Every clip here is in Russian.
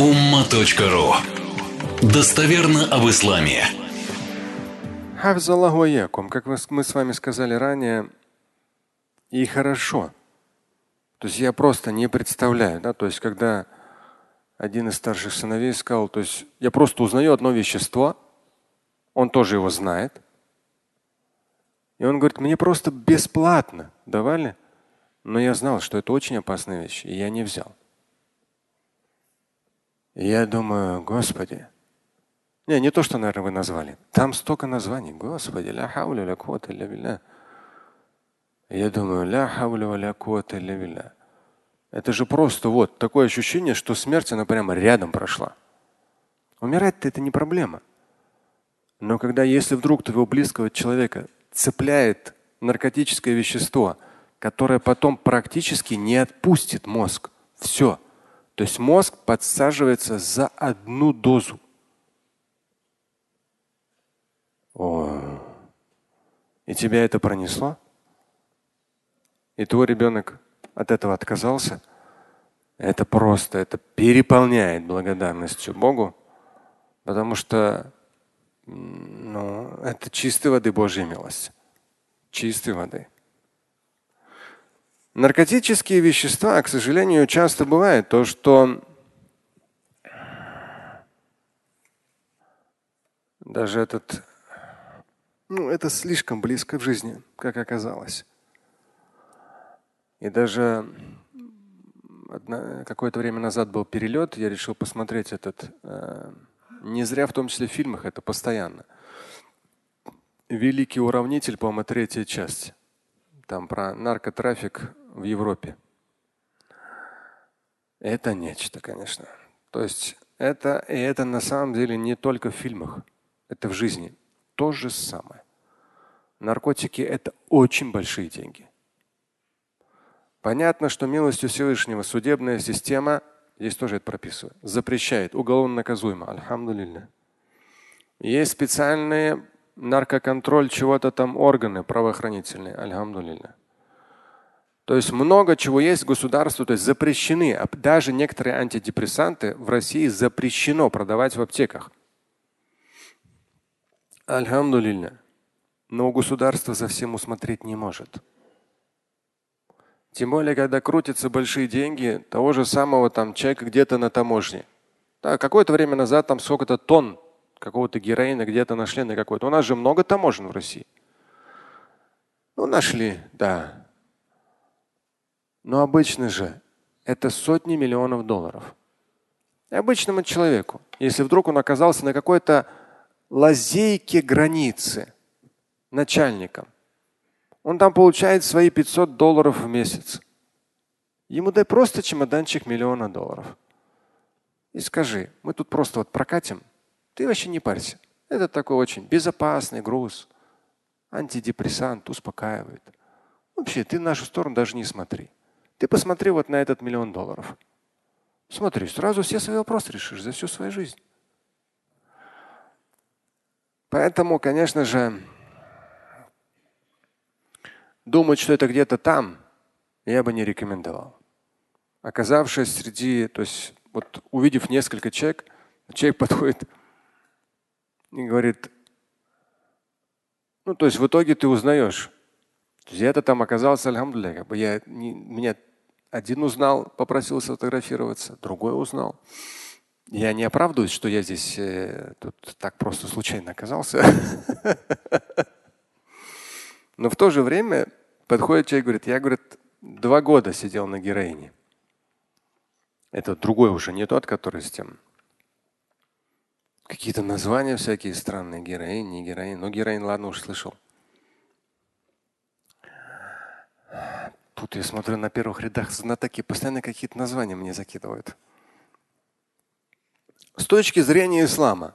umma.ru Достоверно об исламе. Хафзаллаху аякум, как мы с вами сказали ранее, и хорошо. То есть я просто не представляю, да, то есть когда один из старших сыновей сказал, то есть я просто узнаю одно вещество, он тоже его знает. И он говорит, мне просто бесплатно давали, но я знал, что это очень опасная вещь, и я не взял. Я думаю, Господи, не, не то, что, наверное, вы назвали. Там столько названий. Господи, ля хауля ля квота ля билля. Я думаю, ля хауля ля квота ля билля. Это же просто вот такое ощущение, что смерть, она прямо рядом прошла. Умирать-то это не проблема. Но когда, если вдруг твоего близкого человека цепляет наркотическое вещество, которое потом практически не отпустит мозг, все. То есть мозг подсаживается за одну дозу. О. И тебя это пронесло? И твой ребенок от этого отказался? Это просто, это переполняет благодарностью Богу, потому что ну, это чистой воды Божья милость. Чистой воды. Наркотические вещества, к сожалению, часто бывает то, что даже этот, ну, это слишком близко в жизни, как оказалось. И даже какое-то время назад был перелет, я решил посмотреть этот. Э, не зря в том числе в фильмах это постоянно. Великий уравнитель, по-моему, третья часть. Там про наркотрафик в Европе. Это нечто, конечно. То есть это, и это на самом деле не только в фильмах, это в жизни. То же самое. Наркотики – это очень большие деньги. Понятно, что милостью Всевышнего судебная система, здесь тоже это прописываю, запрещает, уголовно наказуемо. Альхамдулилля. Есть специальные наркоконтроль чего-то там органы правоохранительные. Альхамдулилля. То есть много чего есть государству, то есть запрещены. А даже некоторые антидепрессанты в России запрещено продавать в аптеках. Альхамдулилля. Но государство за всем усмотреть не может. Тем более, когда крутятся большие деньги того же самого там человека где-то на таможне. Да, какое-то время назад там сколько-то тонн какого-то героина где-то нашли на какой-то. У нас же много таможен в России. Ну, нашли, да. Но обычно же это сотни миллионов долларов. И обычному человеку, если вдруг он оказался на какой-то лазейке границы начальником, он там получает свои 500 долларов в месяц. Ему дай просто чемоданчик миллиона долларов. И скажи, мы тут просто вот прокатим, ты вообще не парься. Это такой очень безопасный груз, антидепрессант, успокаивает. Вообще, ты в нашу сторону даже не смотри. Ты посмотри вот на этот миллион долларов. Смотри, сразу все свои вопросы решишь за всю свою жизнь. Поэтому, конечно же, думать, что это где-то там, я бы не рекомендовал. Оказавшись среди, то есть вот увидев несколько человек, человек подходит и говорит, ну то есть в итоге ты узнаешь, я-то там оказался, бы я не, меня один узнал, попросил сфотографироваться, другой узнал. Я не оправдываюсь, что я здесь э, тут так просто случайно оказался. Но в то же время подходит человек и говорит, я, говорит, два года сидел на героине. Это другой уже, не тот, который с тем. Какие-то названия всякие странные, героин, не героин. Ну, героин, ладно, уж слышал. Я смотрю на первых рядах знатоки, постоянно какие-то названия мне закидывают. С точки зрения ислама,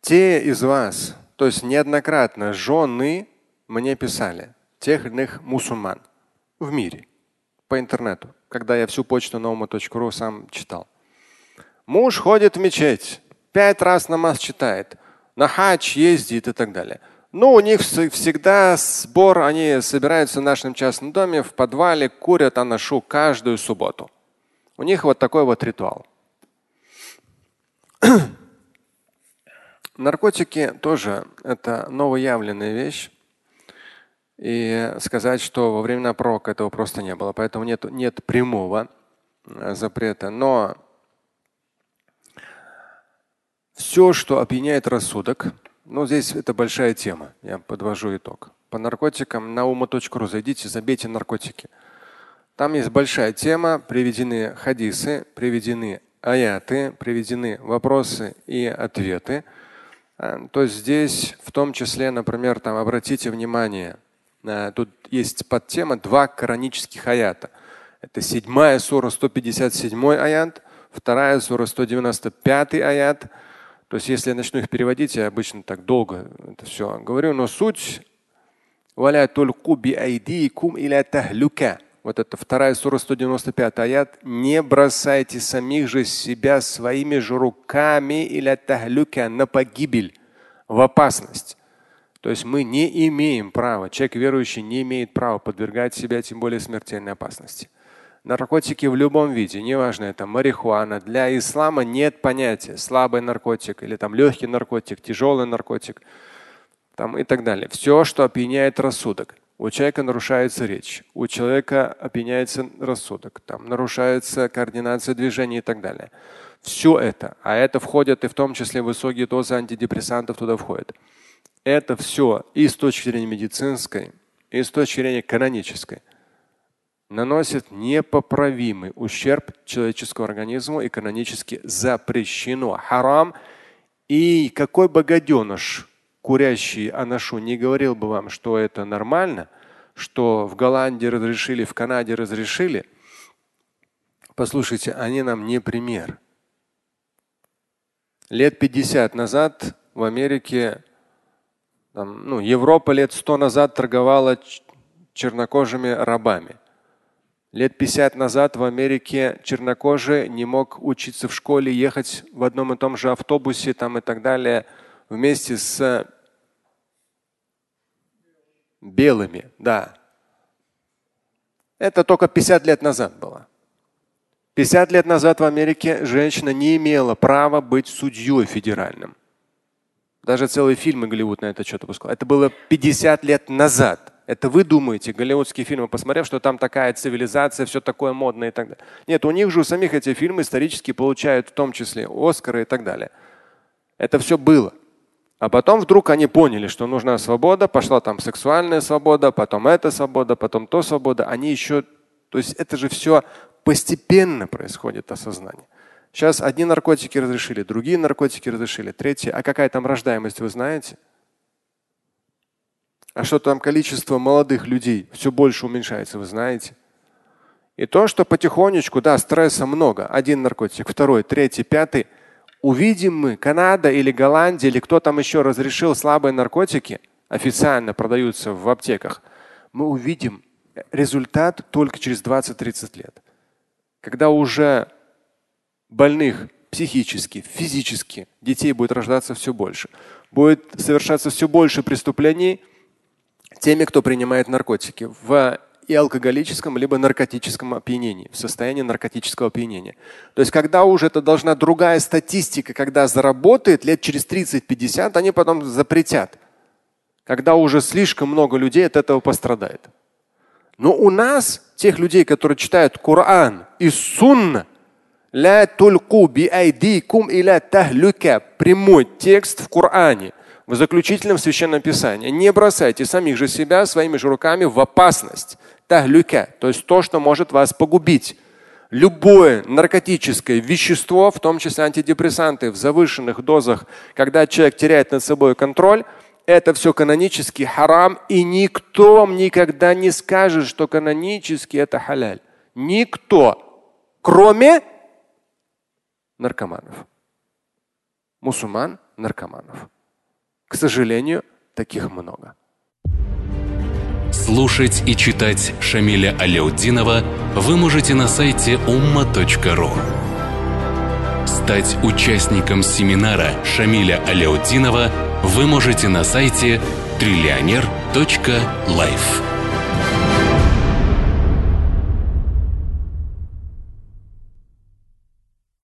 те из вас, то есть неоднократно жены мне писали, тех или иных мусульман в мире, по интернету, когда я всю почту nauма.ru сам читал. Муж ходит в мечеть, пять раз намаз читает, на хадж ездит и так далее. Ну, у них всегда сбор, они собираются в нашем частном доме, в подвале, курят анашу каждую субботу. У них вот такой вот ритуал. Наркотики тоже это новоявленная вещь. И сказать, что во времена пророка этого просто не было. Поэтому нет, нет прямого э, запрета. Но все, что опьяняет рассудок, ну здесь это большая тема. Я подвожу итог. По наркотикам на ума.ру зайдите, забейте наркотики. Там есть большая тема, приведены хадисы, приведены аяты, приведены вопросы и ответы. Э, то есть здесь в том числе, например, там обратите внимание – Э, тут есть подтема два коранических аята. Это седьмая сура 157 аят, вторая сура 195 аят. То есть если я начну их переводить, я обычно так долго это все говорю, но суть вот это вторая сура 195 аят. Не бросайте самих же себя своими же руками или тахлюка на погибель, в опасность. То есть мы не имеем права, человек верующий не имеет права подвергать себя тем более смертельной опасности. Наркотики в любом виде, неважно, это марихуана. Для ислама нет понятия слабый наркотик или там легкий наркотик, тяжелый наркотик там, и так далее. Все, что опьяняет рассудок. У человека нарушается речь, у человека опьяняется рассудок, там нарушается координация движений и так далее. Все это, а это входит и в том числе высокие дозы антидепрессантов туда входят это все и с точки зрения медицинской, и с точки зрения канонической наносит непоправимый ущерб человеческому организму и канонически запрещено. Харам. И какой бы гаденыш, курящий анашу, не говорил бы вам, что это нормально, что в Голландии разрешили, в Канаде разрешили, послушайте, они нам не пример. Лет 50 назад в Америке там, ну, Европа лет сто назад торговала чернокожими рабами. Лет 50 назад в Америке чернокожий не мог учиться в школе, ехать в одном и том же автобусе там и так далее вместе с белыми. Да. Это только 50 лет назад было. 50 лет назад в Америке женщина не имела права быть судьей федеральным. Даже целые фильмы Голливуд на это что-то выпускал. Это было 50 лет назад. Это вы думаете, голливудские фильмы, посмотрев, что там такая цивилизация, все такое модное и так далее. Нет, у них же у самих эти фильмы исторически получают в том числе Оскары и так далее. Это все было. А потом вдруг они поняли, что нужна свобода, пошла там сексуальная свобода, потом эта свобода, потом то свобода. Они еще, то есть это же все постепенно происходит осознание. Сейчас одни наркотики разрешили, другие наркотики разрешили, третьи. А какая там рождаемость, вы знаете? А что там количество молодых людей все больше уменьшается, вы знаете? И то, что потихонечку, да, стресса много. Один наркотик, второй, третий, пятый. Увидим мы, Канада или Голландия или кто там еще разрешил слабые наркотики, официально продаются в аптеках, мы увидим результат только через 20-30 лет. Когда уже больных психически, физически детей будет рождаться все больше. Будет совершаться все больше преступлений теми, кто принимает наркотики в и алкоголическом, либо наркотическом опьянении, в состоянии наркотического опьянения. То есть, когда уже это должна другая статистика, когда заработает лет через 30-50, они потом запретят. Когда уже слишком много людей от этого пострадает. Но у нас, тех людей, которые читают Коран и Сунна, Ля тульку би айдикум иля тахлюка. Прямой текст в Коране, в заключительном священном писании. Не бросайте самих же себя своими же руками в опасность. Тахлюка, то есть то, что может вас погубить. Любое наркотическое вещество, в том числе антидепрессанты в завышенных дозах, когда человек теряет над собой контроль, это все канонически харам, и никто вам никогда не скажет, что канонически это халяль. Никто, кроме наркоманов. Мусульман наркоманов. К сожалению, таких много. Слушать и читать Шамиля Аляутдинова вы можете на сайте umma.ru. Стать участником семинара Шамиля Аляутдинова вы можете на сайте триллионер.life.